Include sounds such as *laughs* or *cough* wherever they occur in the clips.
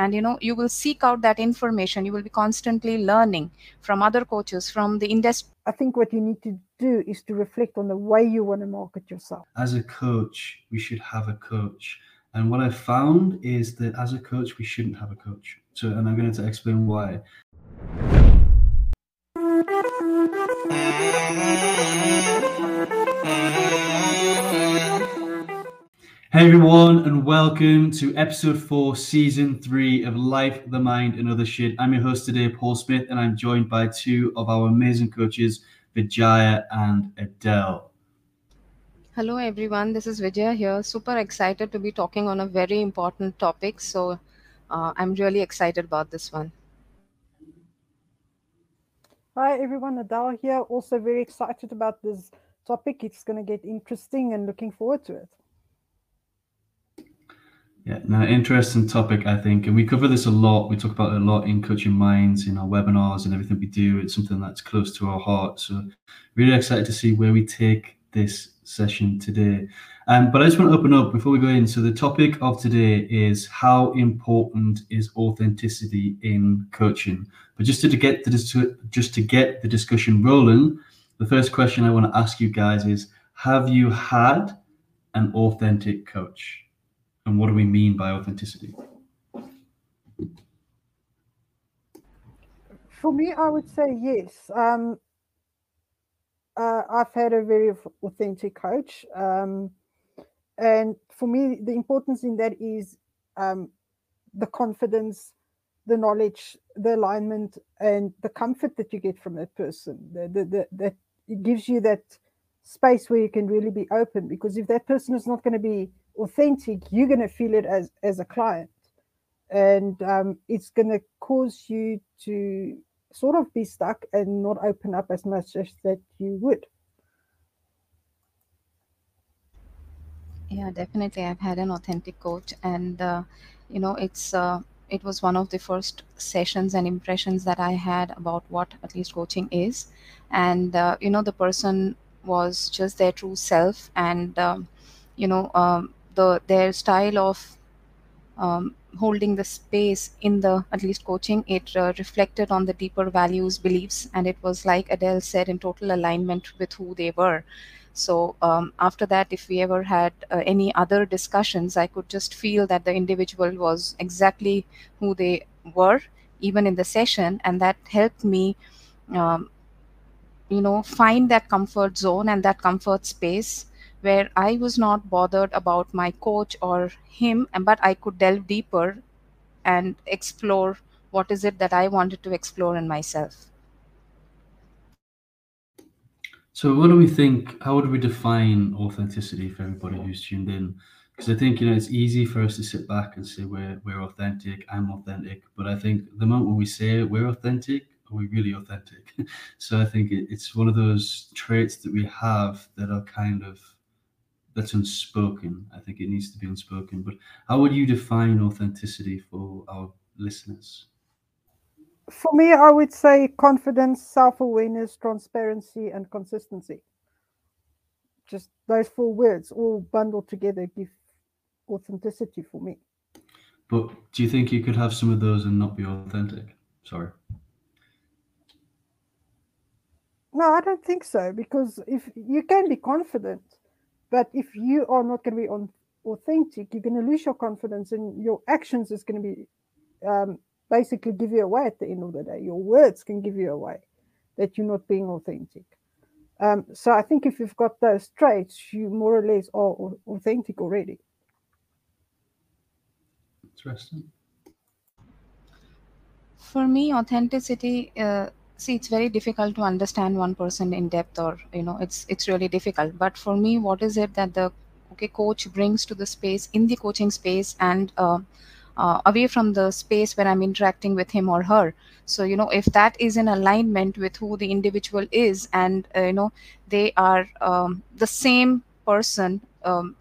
and you know you will seek out that information. You will be constantly learning from other coaches from the industry. I think what you need to do is to reflect on the way you want to market yourself. As a coach we should have a coach. And what i found is that as a coach we shouldn't have a coach. So and i'm going to explain why Hey everyone, and welcome to episode four, season three of Life, the Mind, and Other Shit. I'm your host today, Paul Smith, and I'm joined by two of our amazing coaches, Vijaya and Adele. Hello everyone, this is Vijaya here. Super excited to be talking on a very important topic. So uh, I'm really excited about this one. Hi everyone, Adele here. Also very excited about this topic. It's going to get interesting and looking forward to it. Yeah, now interesting topic, I think. And we cover this a lot. We talk about it a lot in Coaching Minds, in our webinars and everything we do. It's something that's close to our heart. So, really excited to see where we take this session today. Um, but I just want to open up before we go in. So, the topic of today is how important is authenticity in coaching? But just to get the just to get the discussion rolling, the first question I want to ask you guys is: Have you had an authentic coach? And what do we mean by authenticity? For me, I would say yes. Um, uh, I've had a very authentic coach. Um, and for me, the importance in that is um, the confidence, the knowledge, the alignment, and the comfort that you get from that person. The, the, the, that it gives you that space where you can really be open. Because if that person is not going to be authentic, you're going to feel it as as a client, and um, it's going to cause you to sort of be stuck and not open up as much as that you would. Yeah, definitely. I've had an authentic coach, and uh, you know, it's uh, it was one of the first sessions and impressions that I had about what at least coaching is, and uh, you know, the person was just their true self, and um, you know, um, the their style of um, holding the space in the at least coaching it uh, reflected on the deeper values beliefs and it was like adele said in total alignment with who they were. So um, after that if we ever had uh, any other discussions i could just feel that the individual was exactly who they were even in the session and that helped me um, you know find that comfort zone and that comfort space where I was not bothered about my coach or him, but I could delve deeper and explore what is it that I wanted to explore in myself. So, what do we think? How would we define authenticity for everybody who's tuned in? Because I think you know it's easy for us to sit back and say we're we're authentic. I'm authentic, but I think the moment when we say we're authentic, are we really authentic? *laughs* so I think it, it's one of those traits that we have that are kind of that's unspoken. I think it needs to be unspoken. But how would you define authenticity for our listeners? For me, I would say confidence, self awareness, transparency, and consistency. Just those four words all bundled together give authenticity for me. But do you think you could have some of those and not be authentic? Sorry. No, I don't think so because if you can be confident, but if you are not going to be on authentic, you're going to lose your confidence, and your actions is going to be um, basically give you away at the end of the day. Your words can give you away that you're not being authentic. Um, so I think if you've got those traits, you more or less are authentic already. Interesting. For me, authenticity uh, see it's very difficult to understand one person in depth or you know it's it's really difficult. But for me what is it that the okay coach brings to the space in the coaching space and uh, uh, away from the space where i'm interacting with him or her? So you know if that is in alignment with who the individual is and uh, you know they are um, the same person um,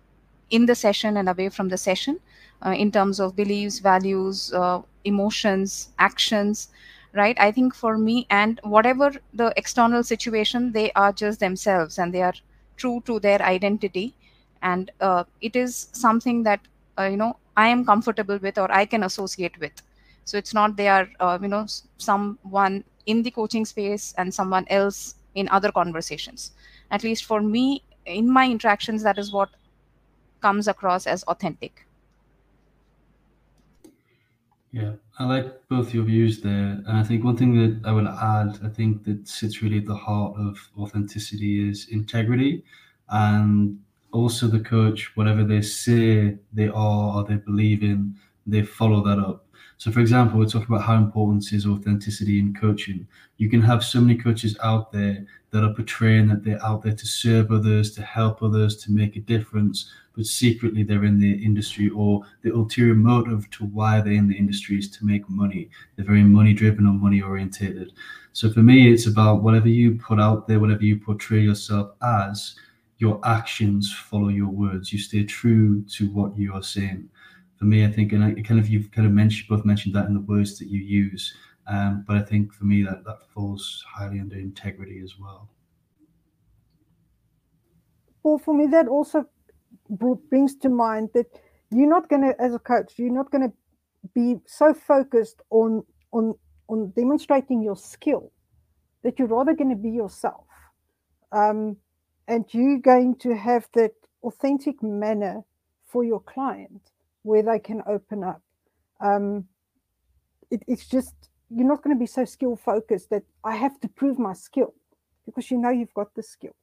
in the session and away from the session uh, in terms of beliefs values uh, emotions actions right? I think for me and whatever the external situation they are just themselves and they are true to their identity. And uh, it is something that uh, you know i am comfortable with or i can associate with. So it's not they are uh, you know someone in the coaching space and someone else in other conversations. At least for me in my interactions that is what comes across as authentic yeah i like both your views there and i think one thing that i would add i think that sits really at the heart of authenticity is integrity and also the coach whatever they say they are or they believe in they follow that up so, for example, we're talking about how important is authenticity in coaching. You can have so many coaches out there that are portraying that they're out there to serve others, to help others, to make a difference, but secretly they're in the industry or the ulterior motive to why they're in the industry is to make money. They're very money driven or money orientated. So for me, it's about whatever you put out there, whatever you portray yourself as, your actions follow your words. You stay true to what you are saying for me, I think, and I kind of you've kind of mentioned both mentioned that in the words that you use, um, but I think for me that that falls highly under integrity as well. Well, for me, that also brings to mind that you're not going to, as a coach, you're not going to be so focused on on on demonstrating your skill that you're rather going to be yourself, um, and you're going to have that authentic manner for your client where they can open up. Um, it, it's just, you're not going to be so skill focused that I have to prove my skill because you know you've got the skill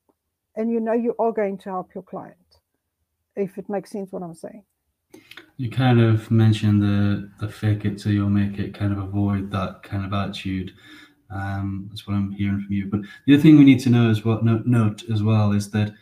and you know you are going to help your client, if it makes sense what I'm saying. You kind of mentioned the the fake it till you'll make it, kind of avoid that kind of attitude. Um, that's what I'm hearing from you. But the other thing we need to know as well, note, note as well, is that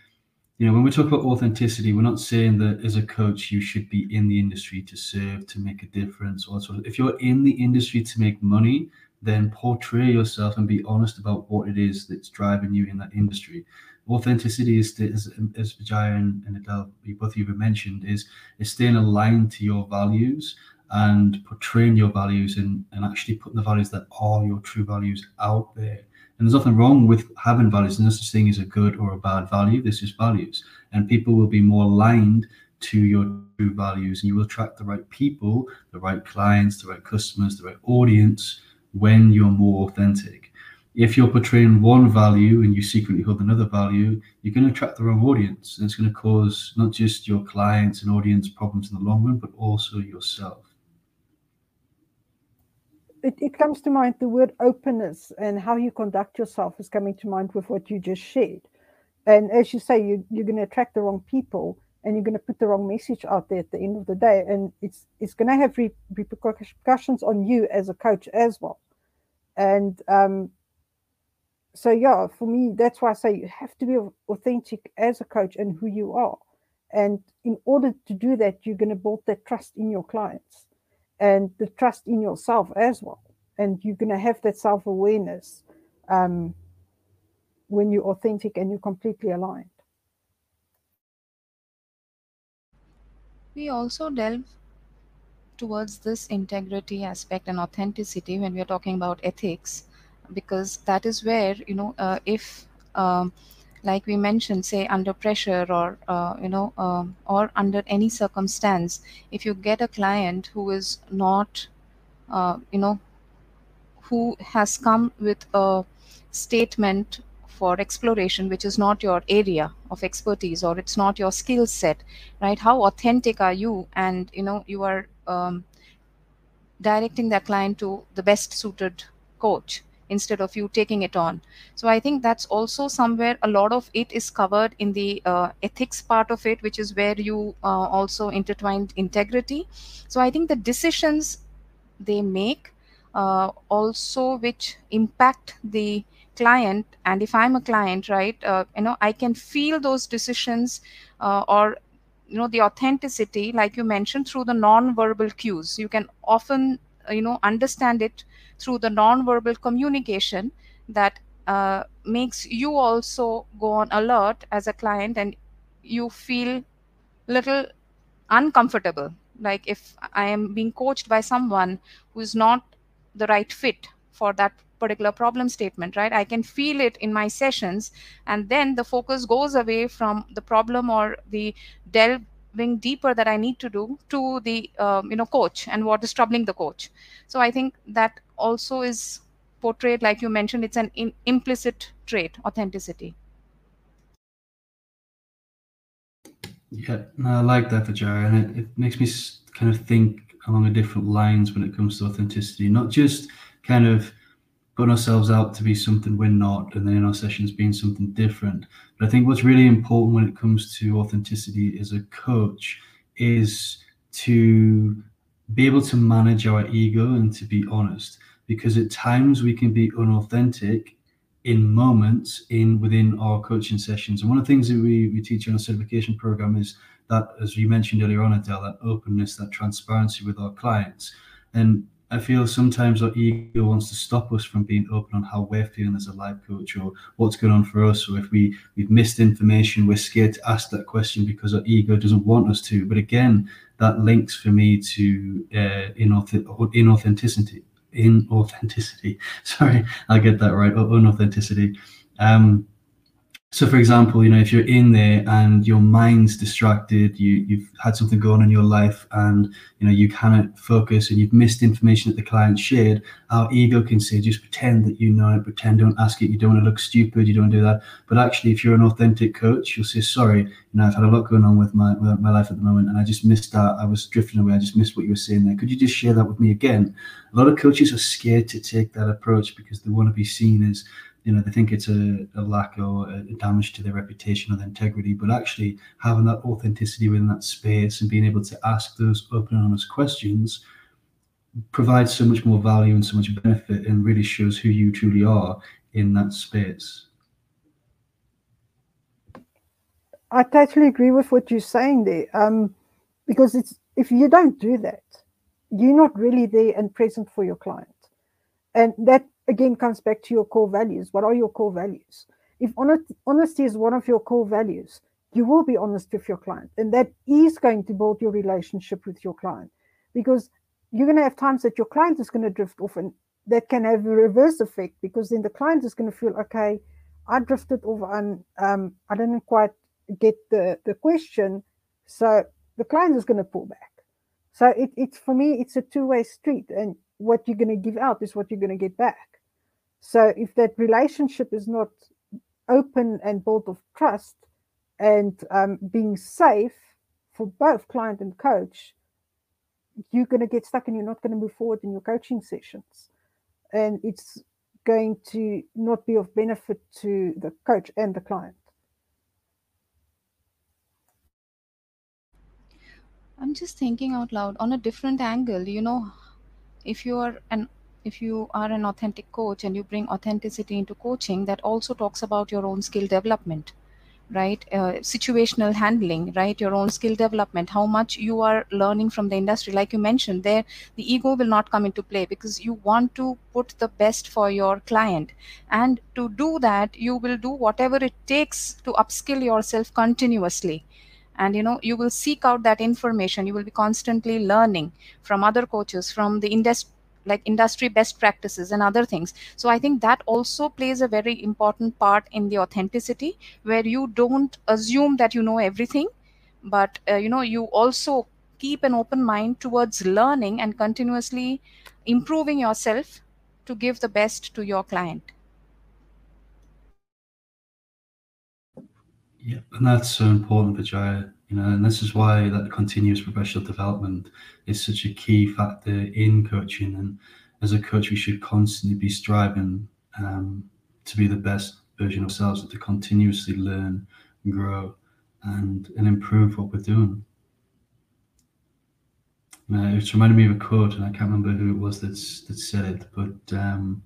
you know, when we talk about authenticity, we're not saying that as a coach you should be in the industry to serve, to make a difference, or sort of. If you're in the industry to make money, then portray yourself and be honest about what it is that's driving you in that industry. Authenticity is, as, as Vijaya and, and Adele, both of you have mentioned, is is staying aligned to your values and portraying your values and, and actually putting the values that are your true values out there and there's nothing wrong with having values. There's no such thing as a good or a bad value. This is values. And people will be more aligned to your true values. And you will attract the right people, the right clients, the right customers, the right audience when you're more authentic. If you're portraying one value and you secretly hold another value, you're going to attract the wrong audience. And it's going to cause not just your clients and audience problems in the long run, but also yourself it, it comes to mind the word openness and how you conduct yourself is coming to mind with what you just shared. And as you say, you, you're going to attract the wrong people and you're going to put the wrong message out there at the end of the day. And it's it's going to have re- repercussions on you as a coach as well. And um, so, yeah, for me, that's why I say you have to be authentic as a coach and who you are. And in order to do that, you're going to build that trust in your clients and the trust in yourself as well. And you're going to have that self awareness um, when you're authentic and you're completely aligned. We also delve towards this integrity aspect and authenticity when we are talking about ethics, because that is where, you know, uh, if um, like we mentioned say under pressure or uh, you know uh, or under any circumstance if you get a client who is not uh, you know who has come with a statement for exploration which is not your area of expertise or it's not your skill set right? How authentic are you? And you know you are um, directing that client to the best suited coach instead of you taking it on. So i think that's also somewhere a lot of it is covered in the uh, ethics part of it which is where you uh, also intertwined integrity. So i think the decisions they make uh, also which impact the client and if i'm a client right uh, you know i can feel those decisions uh, or you know the authenticity like you mentioned through the non-verbal cues. You can often you know understand it through the non-verbal communication that uh, makes you also go on alert as a client and you feel little uncomfortable. Like if i am being coached by someone who is not the right fit for that particular problem statement right? I can feel it in my sessions and then the focus goes away from the problem or the delve delving deeper that I need to do to the um, you know coach and what is troubling the coach. So I think that also is portrayed like you mentioned. It's an implicit trait, authenticity. Yeah, I like that, Vijaya, and it, it makes me kind of think along a different lines when it comes to authenticity, not just kind of putting ourselves out to be something we're not, and then in our sessions being something different. But I think what's really important when it comes to authenticity as a coach is to be able to manage our ego and to be honest, because at times we can be unauthentic in moments in within our coaching sessions. And one of the things that we, we teach in our certification program is that, as you mentioned earlier on, Adele, that openness, that transparency with our clients. And I feel sometimes our ego wants to stop us from being open on how we're feeling as a life coach or what's going on for us. Or if we, we've missed information, we're scared to ask that question because our ego doesn't want us to. But again, that links for me to uh, inauthenticity. Inauthenticity. *laughs* Sorry, I'll get that right. Unauthenticity. Um, so for example you know if you're in there and your mind's distracted you you've had something going on in your life and you know you cannot focus and you've missed information that the client shared our ego can say just pretend that you know it. Pretend don't ask it. You don't want to look stupid. You don't do that. But actually if you're an authentic coach you'll say sorry you know i've had a lot going on with my my life at the moment and i just missed that. I was drifting away. I just missed what you were saying there. Could you just share that with me again? A lot of coaches are scared to take that approach because they want to be seen as you know they think it's a, a lack or a damage to their reputation or their integrity but actually having that authenticity within that space and being able to ask those open and honest questions provides so much more value and so much benefit and really shows who you truly are in that space. I totally agree with what you're saying there um, because it's if you don't do that you're not really there and present for your client. And that again comes back to your core values. What are your core values? If honesty is one of your core values, you will be honest with your client. And that is going to build your relationship with your client because you're going to have times that your client is going to drift off and that can have a reverse effect because then the client is going to feel, okay, I drifted off and um, I didn't quite get the, the question. So the client is going to pull back. So it, it's for me, it's a two-way street. And what you're going to give out is what you're going to get back. So if that relationship is not open and built of trust and um, being safe for both client and coach, you're going to get stuck and you're not going to move forward in your coaching sessions. And it's going to not be of benefit to the coach and the client. I'm just thinking out loud on a different angle. You know, if you are an if you are an authentic coach and you bring authenticity into coaching, that also talks about your own skill development, right? Uh, situational handling, right? Your own skill development, how much you are learning from the industry. Like you mentioned, there the ego will not come into play because you want to put the best for your client. And to do that, you will do whatever it takes to upskill yourself continuously and you know you will seek out that information. You will be constantly learning from other coaches from the industry like industry best practices and other things. So i think that also plays a very important part in the authenticity where you don't assume that you know everything but uh, you know you also keep an open mind towards learning and continuously improving yourself to give the best to your client yeah and that's so important vijaya you know and this is why that continuous professional development is such a key factor in coaching. And as a coach we should constantly be striving um, to be the best version of ourselves and to continuously learn grow and and improve what we're doing. Uh, it's reminded me of a quote and i can't remember who it was that's that said it but um,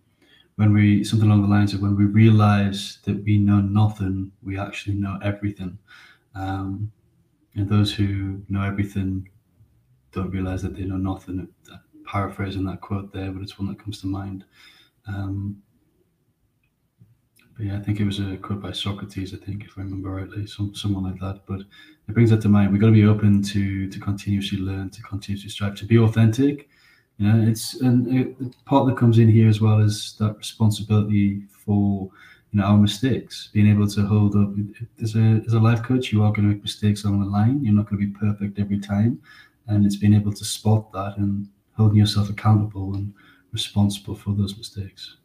when we something along the lines of when we realize that we know nothing we actually know everything um, and those who know everything don't realize that they know nothing. Paraphrasing that quote there, but it's one that comes to mind. Um, but yeah, I think it was a quote by Socrates. I think, if I remember rightly, some someone like that. But it brings that to mind. We've got to be open to to continuously learn, to continuously strive, to be authentic. You know, it's and it, part that comes in here as well is that responsibility for you know our mistakes. Being able to hold up as a as a life coach, you are going to make mistakes along the line. You're not going to be perfect every time, and it's being able to spot that and holding yourself accountable and responsible for those mistakes.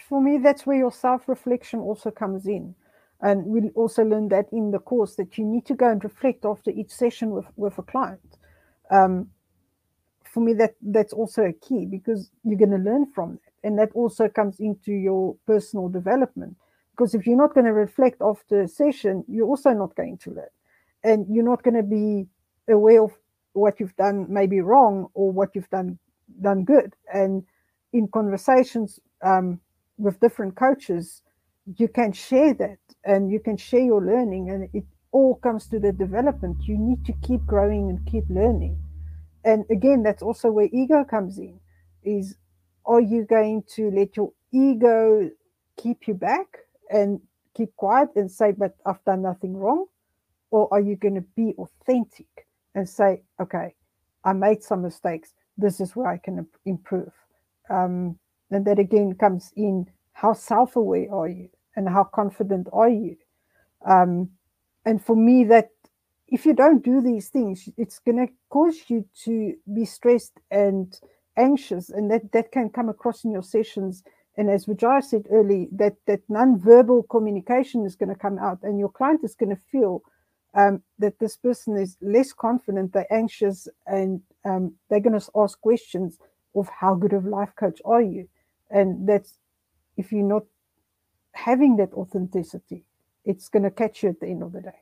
For me, that's where your self reflection also comes in. And we also learned that in the course that you need to go and reflect after each session with, with a client. Um, for me, that that's also a key because you're going to learn from that. And that also comes into your personal development. Because if you're not going to reflect after a session, you're also not going to learn. And you're not going to be aware of what you've done maybe wrong or what you've done done good. And in conversations um, with different coaches, you can share that and you can share your learning and it all comes to the development you need to keep growing and keep learning and again that's also where ego comes in is are you going to let your ego keep you back and keep quiet and say but i've done nothing wrong or are you going to be authentic and say okay i made some mistakes. This is where i can improve. Um, and that again comes in how self-aware are you and how confident are you? Um, and for me that if you don't do these things it's going to cause you to be stressed and anxious and that that can come across in your sessions and as Vijaya said early that that non-verbal communication is going to come out and your client is going to feel um, that this person is less confident they're anxious and um, they're going to ask questions of how good of life coach are you and that's if you're not having that authenticity, it's going to catch you at the end of the day.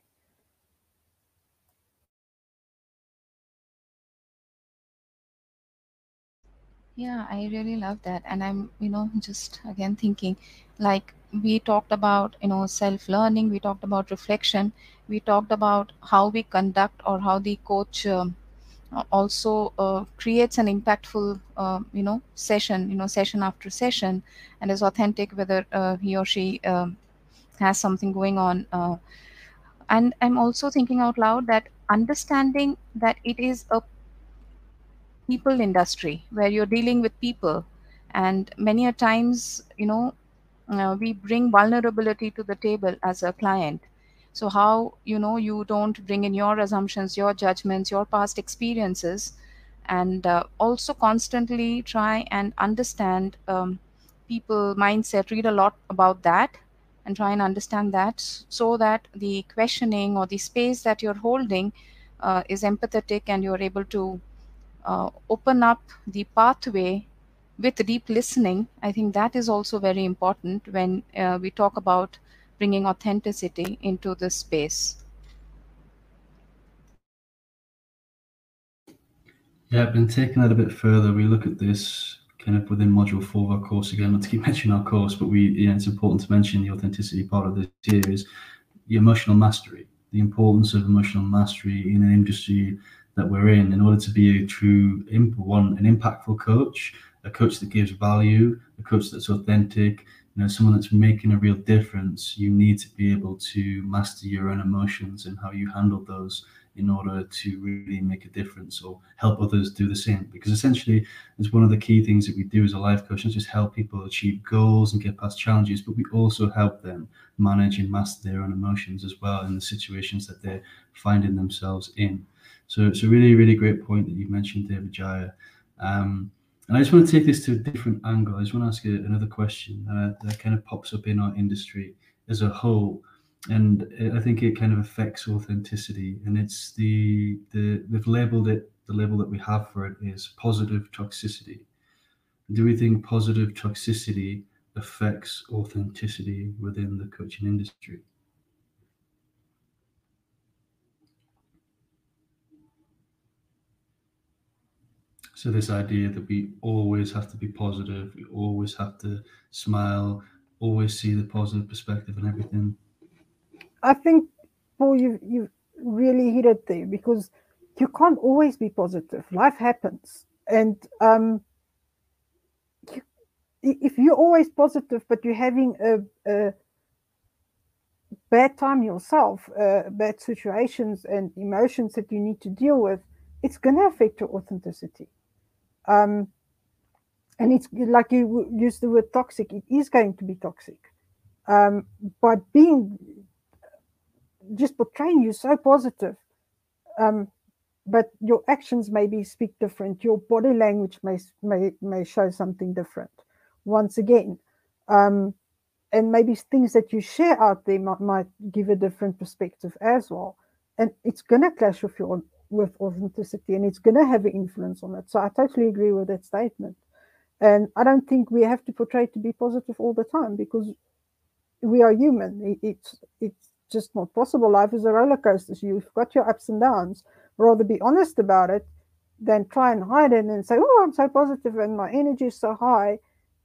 Yeah, I really love that. And I'm, you know, just again thinking like we talked about, you know, self learning, we talked about reflection, we talked about how we conduct or how the coach um, also uh, creates an impactful uh, you know session you know session after session and is authentic whether uh, he or she um, has something going on uh, and i'm also thinking out loud that understanding that it is a people industry where you're dealing with people. And many a times you know uh, we bring vulnerability to the table as a client. So how you know you don't bring in your assumptions your judgments your past experiences and uh, also constantly try and understand um, people mindset read a lot about that and try and understand that so that the questioning or the space that you're holding uh, is empathetic and you're able to uh, open up the pathway with deep listening i think that is also very important when uh, we talk about bringing authenticity into this space. Yeah, I've been taking that a bit further. We look at this kind of within module four of our course again, not to keep *laughs* mentioning our course, but we yeah, it's important to mention the authenticity part of this here is the emotional mastery, the importance of emotional mastery in an industry that we're in in order to be a true one, an impactful coach, a coach that gives value, a coach that's authentic, you know someone that's making a real difference you need to be able to master your own emotions and how you handle those in order to really make a difference or help others do the same. Because essentially it's one of the key things that we do as a life coach not just help people achieve goals and get past challenges but we also help them manage and master their own emotions as well in the situations that they're finding themselves in so it's a really really great point that you've mentioned david jaya um, and I just want to take this to a different angle. I just want to ask you another question uh, that kind of pops up in our industry as a whole, and I think it kind of affects authenticity. And it's the the they've labelled it the label that we have for it is positive toxicity. Do we think positive toxicity affects authenticity within the coaching industry? So this idea that we always have to be positive, we always have to smile, always see the positive perspective and everything. I think, Paul, you you really hit it there because you can't always be positive. Life happens, and um, you, if you're always positive, but you're having a, a bad time yourself, uh, bad situations and emotions that you need to deal with, it's going to affect your authenticity. Um, and it's like you use the word toxic, it is going to be toxic. Um, but being just portraying you so positive, um, but your actions maybe speak different. Your body language may may may show something different. Once again, um, and maybe things that you share out there might, might give a different perspective as well. And it's going to clash with your with authenticity, and it's going to have an influence on it. So I totally agree with that statement. And I don't think we have to portray to be positive all the time because we are human. It's it's just not possible. Life is a roller coaster. So you've got your ups and downs. Rather be honest about it than try and hide it and say, "Oh, I'm so positive and my energy is so high,"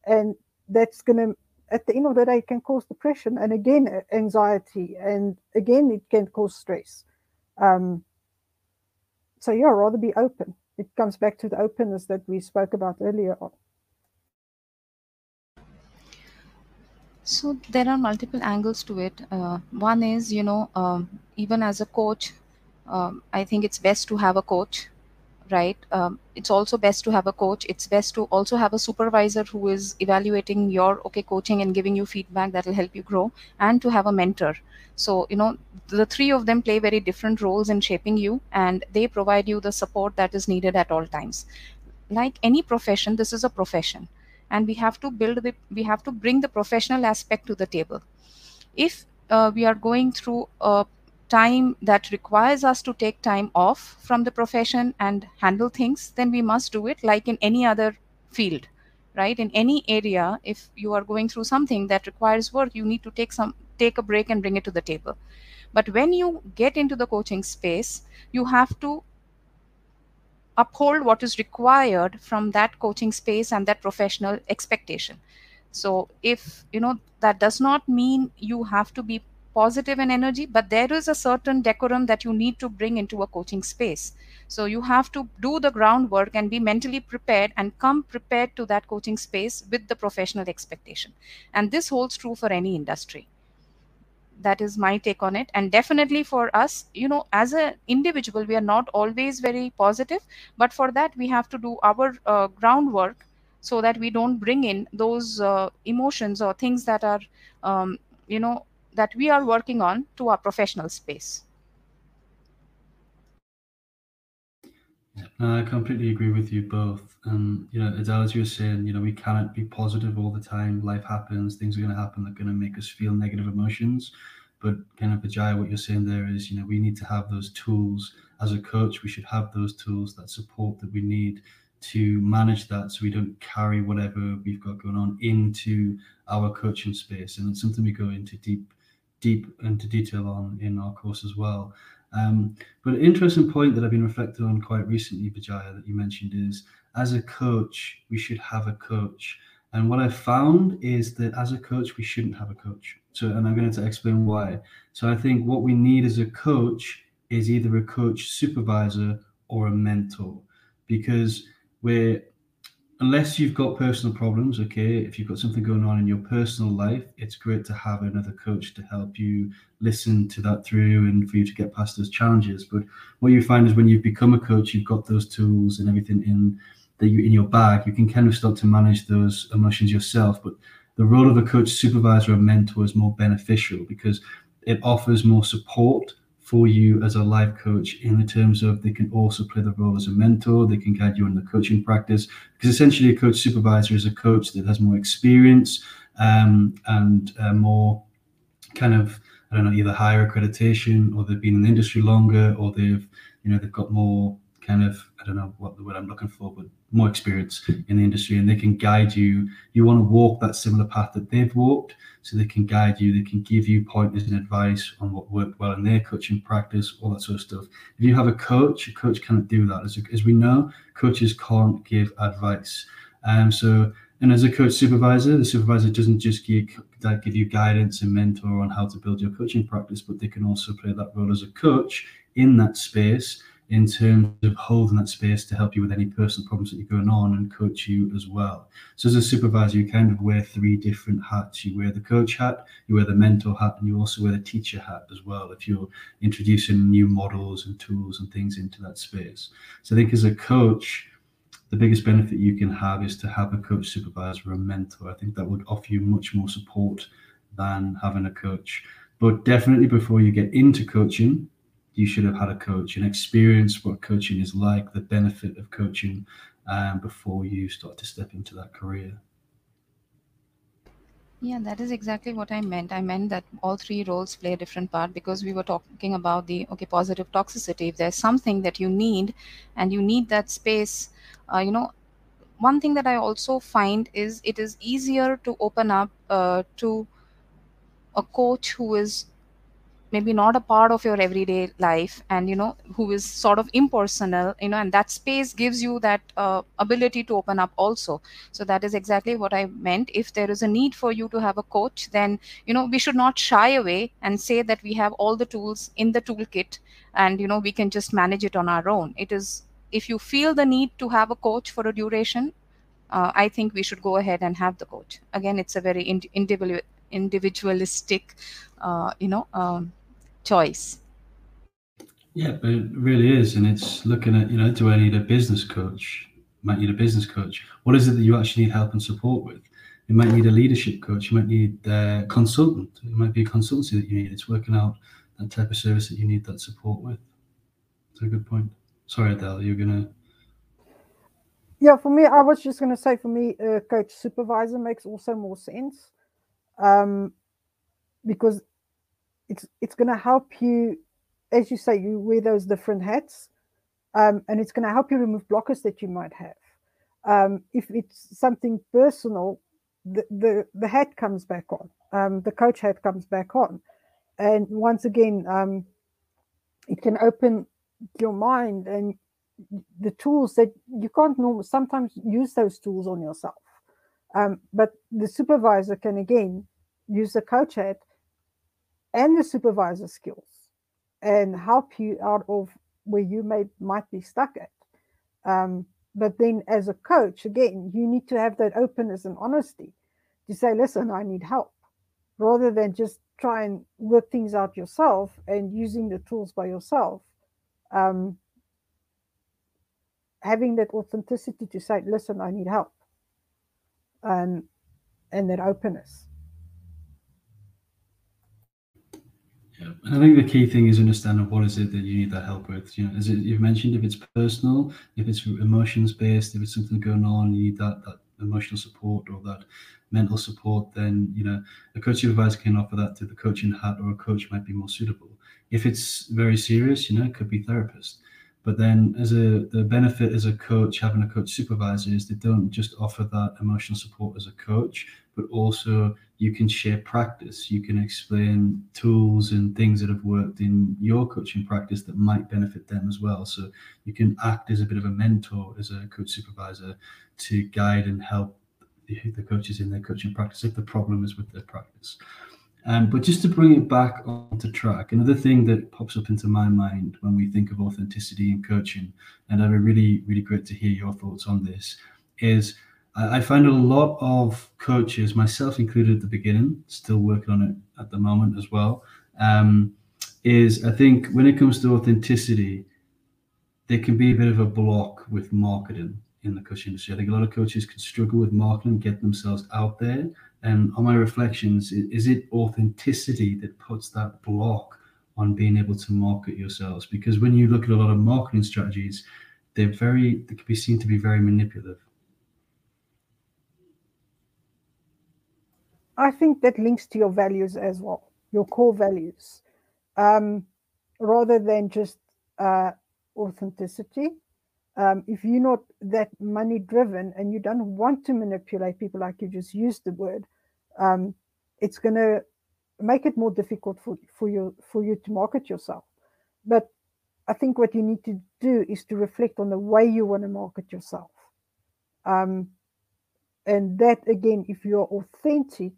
and that's going to at the end of the day can cause depression and again anxiety and again it can cause stress um, so yeah rather be open. It comes back to the openness that we spoke about earlier on. So there are multiple angles to it. Uh, one is you know um, even as a coach um, i think it's best to have a coach right? Um, it's also best to have a coach. It's best to also have a supervisor who is evaluating your okay coaching and giving you feedback that will help you grow and to have a mentor. So you know the three of them play very different roles in shaping you and they provide you the support that is needed at all times. Like any profession this is a profession and we have to build the we have to bring the professional aspect to the table. If uh, we are going through a time that requires us to take time off from the profession and handle things, then we must do it like in any other field, right? In any area, if you are going through something that requires work, you need to take some take a break and bring it to the table. But when you get into the coaching space, you have to uphold what is required from that coaching space and that professional expectation. So if you know that does not mean you have to be positive and energy, but there is a certain decorum that you need to bring into a coaching space. So you have to do the groundwork and be mentally prepared and come prepared to that coaching space with the professional expectation. And this holds true for any industry. That is my take on it. And definitely for us, you know, as an individual, we are not always very positive, but for that, we have to do our uh, groundwork so that we don't bring in those uh, emotions or things that are, um, you know, that we are working on to our professional space. No, I completely agree with you both. And you know, as you were saying, you know, we cannot be positive all the time. Life happens, things are going to happen that are going to make us feel negative emotions. But kind of Vijaya, what you're saying there is, you know, we need to have those tools as a coach. We should have those tools, that support that we need to manage that, so we don't carry whatever we've got going on into our coaching space. And it's something we go into deep deep into detail on in our course as well. Um, but an interesting point that I've been reflecting on quite recently, Vijaya, that you mentioned is as a coach, we should have a coach. And what I found is that as a coach, we shouldn't have a coach. So, and I'm going to explain why. So, I think what we need as a coach is either a coach supervisor or a mentor, because we're unless you've got personal problems, okay, if you've got something going on in your personal life, it's great to have another coach to help you listen to that through and for you to get past those challenges. But what you find is when you've become a coach, you've got those tools and everything in that you in your bag, you can kind of start to manage those emotions yourself. But the role of a coach, supervisor, or mentor is more beneficial because it offers more support for you as a life coach in the terms of they can also play the role as a mentor they can guide you in the coaching practice. Because essentially a coach supervisor is a coach that has more experience um, and uh, more kind of i don't know either higher accreditation or they've been in the industry longer or they've you know they've got more kind of I don't know what the word I'm looking for, but more experience in the industry, and they can guide you. You want to walk that similar path that they've walked, so they can guide you. They can give you pointers and advice on what worked well in their coaching practice, all that sort of stuff. If you have a coach, a coach can't do that. As, as we know, coaches can't give advice. Um, so and as a coach supervisor, the supervisor doesn't just give, give you guidance and mentor on how to build your coaching practice, but they can also play that role as a coach in that space in terms of holding that space to help you with any personal problems that you're going on and coach you as well. So as a supervisor, you kind of wear three different hats. You wear the coach hat, you wear the mentor hat, and you also wear the teacher hat as well if you're introducing new models and tools and things into that space. So I think as a coach, the biggest benefit you can have is to have a coach, supervisor, or a mentor. I think that would offer you much more support than having a coach. But definitely before you get into coaching, you should have had a coach and experience what coaching is like, the benefit of coaching um, before you start to step into that career. Yeah, that is exactly what I meant. I meant that all three roles play a different part because we were talking about the okay positive toxicity. If there's something that you need, and you need that space, uh, you know, one thing that I also find is it is easier to open up uh, to a coach who is maybe not a part of your everyday life and you know who is sort of impersonal you know and that space gives you that uh, ability to open up also. So that is exactly what i meant. If there is a need for you to have a coach then you know we should not shy away and say that we have all the tools in the toolkit and you know we can just manage it on our own. It is if you feel the need to have a coach for a duration uh, i think we should go ahead and have the coach. Again it's a very individual individualistic, you know, um, choice. Yeah, but it really is, and it's looking at you know, do I need a business coach? might need a business coach. What is it that you actually need help and support with? You might need a leadership coach. You might need a consultant. It might be a consultancy that you need. It's working out that type of service that you need that support with. That's a good point. Sorry, Adele, you're gonna. Yeah, for me, I was just gonna say, for me, uh, coach supervisor makes also more sense um, because it's it's going to help you, as you say, you wear those different hats, um, and it's going to help you remove blockers that you might have. Um, if it's something personal, the, the the hat comes back on, um, the coach hat comes back on, and once again, um, it can open your mind and the tools that you can't normally sometimes use those tools on yourself um, but the supervisor can again use the coach hat and the supervisor skills and help you out of where you may might be stuck at. Um, but then as a coach, again, you need to have that openness and honesty to say, listen, I need help, rather than just try and work things out yourself and using the tools by yourself. Um, having that authenticity to say, listen, I need help and and that openness. Yeah, and I think the key thing is understanding what is it that you need that help with. You know, as you've mentioned, if it's personal, if it's emotions based, if it's something going on, you need that that emotional support or that mental support, then you know a coach supervisor can offer that to the coaching hat, or a coach might be more suitable. If it's very serious, you know, it could be therapist. But then, as a the benefit as a coach, having a coach supervisor is they don't just offer that emotional support as a coach, but also you can share practice. You can explain tools and things that have worked in your coaching practice that might benefit them as well. So you can act as a bit of a mentor as a coach supervisor to guide and help the coaches in their coaching practice if the problem is with their practice. Um, but just to bring it back onto track, another thing that pops up into my mind when we think of authenticity in coaching, and I'd be really, really great to hear your thoughts on this, is I find a lot of coaches, myself included at the beginning, still working on it at the moment as well, um, is I think when it comes to authenticity, there can be a bit of a block with marketing in the coaching industry. I think a lot of coaches can struggle with marketing, get themselves out there and on my reflections, is it authenticity that puts that block on being able to market yourselves? Because when you look at a lot of marketing strategies, they're very they can be seen to be very manipulative. I think that links to your values as well, your core values, um, rather than just uh, authenticity. Um, if you're not that money driven and you don't want to manipulate people, like you just used the word, um, it's going to make it more difficult for, for you for you to market yourself. But I think what you need to do is to reflect on the way you want to market yourself. Um, and that again, if you're authentic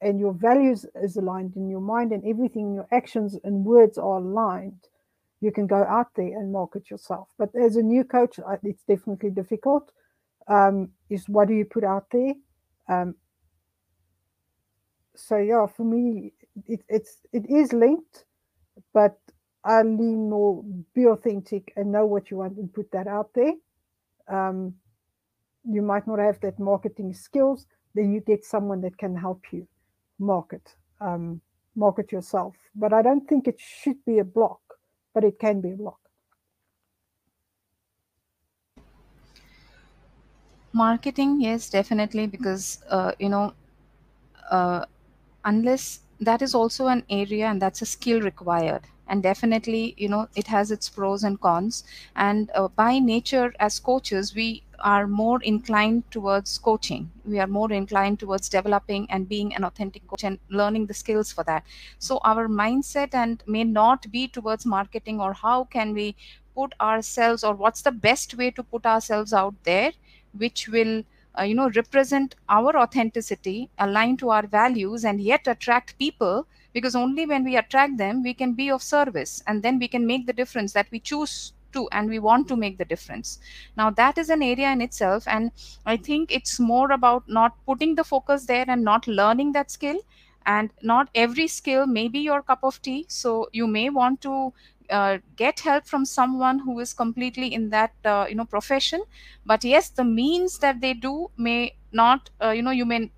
and your values is aligned in your mind and everything, your actions and words are aligned, you can go out there and market yourself. But as a new coach, it's definitely difficult. Um, is what do you put out there? Um, so yeah, for me, it, it's it is linked, but I lean more be authentic and know what you want and put that out there. Um, you might not have that marketing skills, then you get someone that can help you market um, market yourself. But I don't think it should be a block, but it can be a block. Marketing, yes, definitely, because uh, you know, uh, unless that is also an area and that's a skill required and definitely you know it has its pros and cons. And uh, by nature as coaches we are more inclined towards coaching. We are more inclined towards developing and being an authentic coach and learning the skills for that. So our mindset and may not be towards marketing or how can we put ourselves or what's the best way to put ourselves out there which will uh, you know represent our authenticity align to our values and yet attract people because only when we attract them we can be of service and then we can make the difference that we choose to and we want to make the difference. Now that is an area in itself and i think it's more about not putting the focus there and not learning that skill. And not every skill may be your cup of tea so you may want to uh, get help from someone who is completely in that uh, you know profession. But yes the means that they do may not uh, you know you may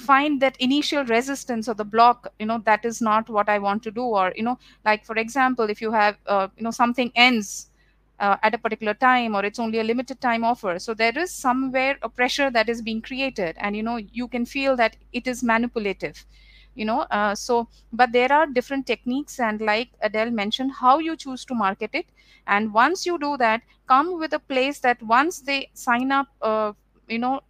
find that initial resistance or the block you know that is not what i want to do or you know like for example if you have uh, you know something ends uh, at a particular time or it's only a limited time offer. So there is somewhere a pressure that is being created and you know you can feel that it is manipulative you know uh, so but there are different techniques and like adele mentioned how you choose to market it. And once you do that come with a place that once they sign up uh, you know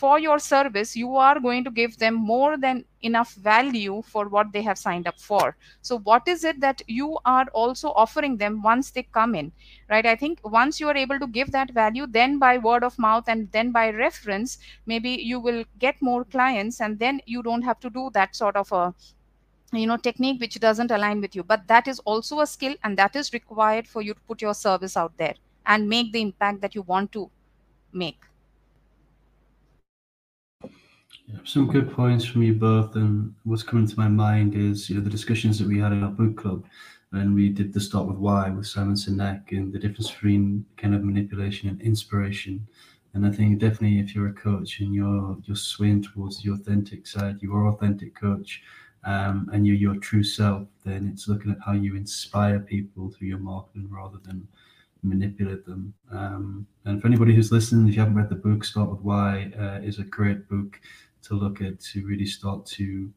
for your service you are going to give them more than enough value for what they have signed up for. So what is it that you are also offering them once they come in right? I think once you are able to give that value then by word of mouth and then by reference maybe you will get more clients and then you don't have to do that sort of a you know technique which doesn't align with you. But that is also a skill and that is required for you to put your service out there and make the impact that you want to make yeah, some good points from you both. And what's coming to my mind is you know the discussions that we had in our book club, and we did the start with why with Simon Sinek and the difference between kind of manipulation and inspiration. And I think definitely if you're a coach and you're you're swaying towards the authentic side, your authentic coach, um, and you're your true self, then it's looking at how you inspire people through your marketing rather than manipulate them. Um, and for anybody who's listening, if you haven't read the book, Start with Why uh, is a great book to look at to really start to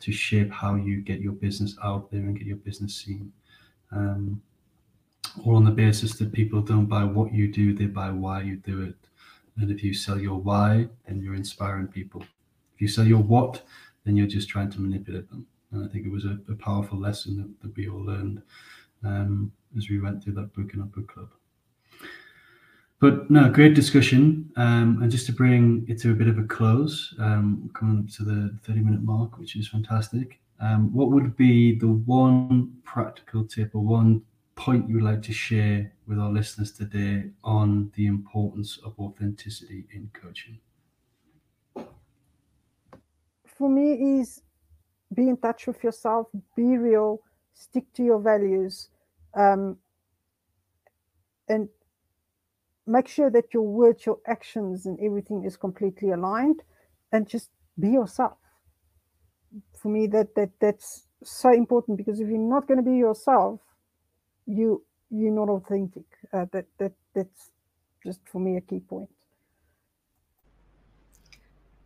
to shape how you get your business out there and get your business seen. Um, all on the basis that people don't buy what you do, they buy why you do it. And if you sell your why, then you're inspiring people. If you sell your what, then you're just trying to manipulate them. And I think it was a, a powerful lesson that, that, we all learned um, as we went through that book in our book club. But no, great discussion. Um, and just to bring it to a bit of a close, um, coming up to the 30 minute mark, which is fantastic. Um, what would be the one practical tip or one point you would like to share with our listeners today on the importance of authenticity in coaching? For me, is be in touch with yourself, be real, stick to your values, um, and make sure that your words, your actions, and everything is completely aligned, and just be yourself. For me, that that that's so important because if you're not going to be yourself, you you're not authentic. Uh, that that that's just for me a key point.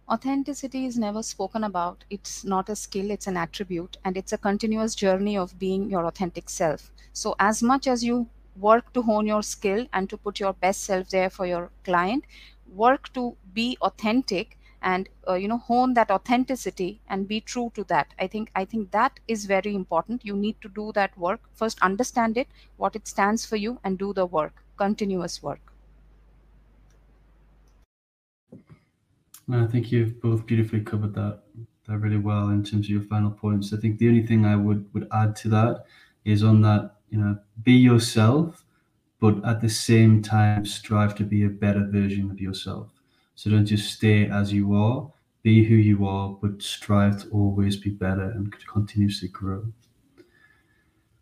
Authenticity is never spoken about. It's not a skill, it's an attribute, and it's a continuous journey of being your authentic self. So, as much as you work to hone your skill and to put your best self there for your client. Work to be authentic and uh, you know hone that authenticity and be true to that. I think i think that is very important. You need to do that work. First understand it what it stands for you and do the work continuous work. I think you've both beautifully covered that that really well in terms of your final points. I think the only thing I would would add to that is on that you know be yourself but at the same time strive to be a better version of yourself so don't just stay as you are be who you are but strive to always be better and to continuously grow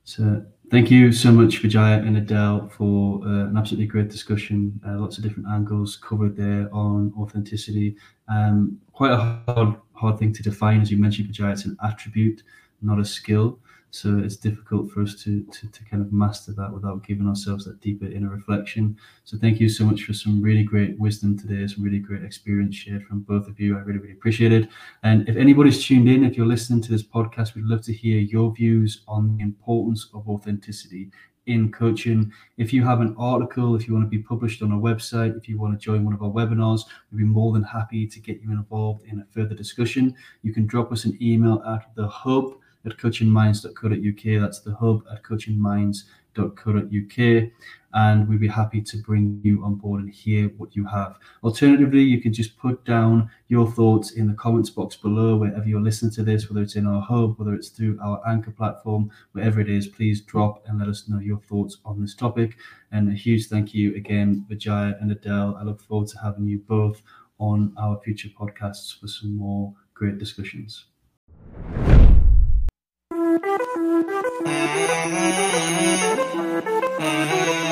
so Thank you so much, Vijaya and Adele, for uh, an absolutely great discussion. Uh, lots of different angles covered there on authenticity. Um, quite a hard, hard thing to define, as you mentioned, Vijaya. It's an attribute, not a skill. So it's difficult for us to, to, to kind of master that without giving ourselves that deeper inner reflection. So thank you so much for some really great wisdom today, some really great experience shared from both of you. I really, really appreciate it. And if anybody's tuned in, if you're listening to this podcast, we'd love to hear your views on the importance of authenticity in coaching. If you have an article, if you want to be published on our website, if you want to join one of our webinars, we'd be more than happy to get you involved in a further discussion. You can drop us an email at the hub at coachingminds.co.uk. That's the hub at coachingminds.co.uk. And we'd be happy to bring you on board and hear what you have. Alternatively, you can just put down your thoughts in the comments box below, wherever you're listening to this, whether it's in our hub, whether it's through our anchor platform, wherever it is, please drop and let us know your thoughts on this topic. And a huge thank you again, Vijaya and Adele. I look forward to having you both on our future podcasts for some more great discussions. Thank you.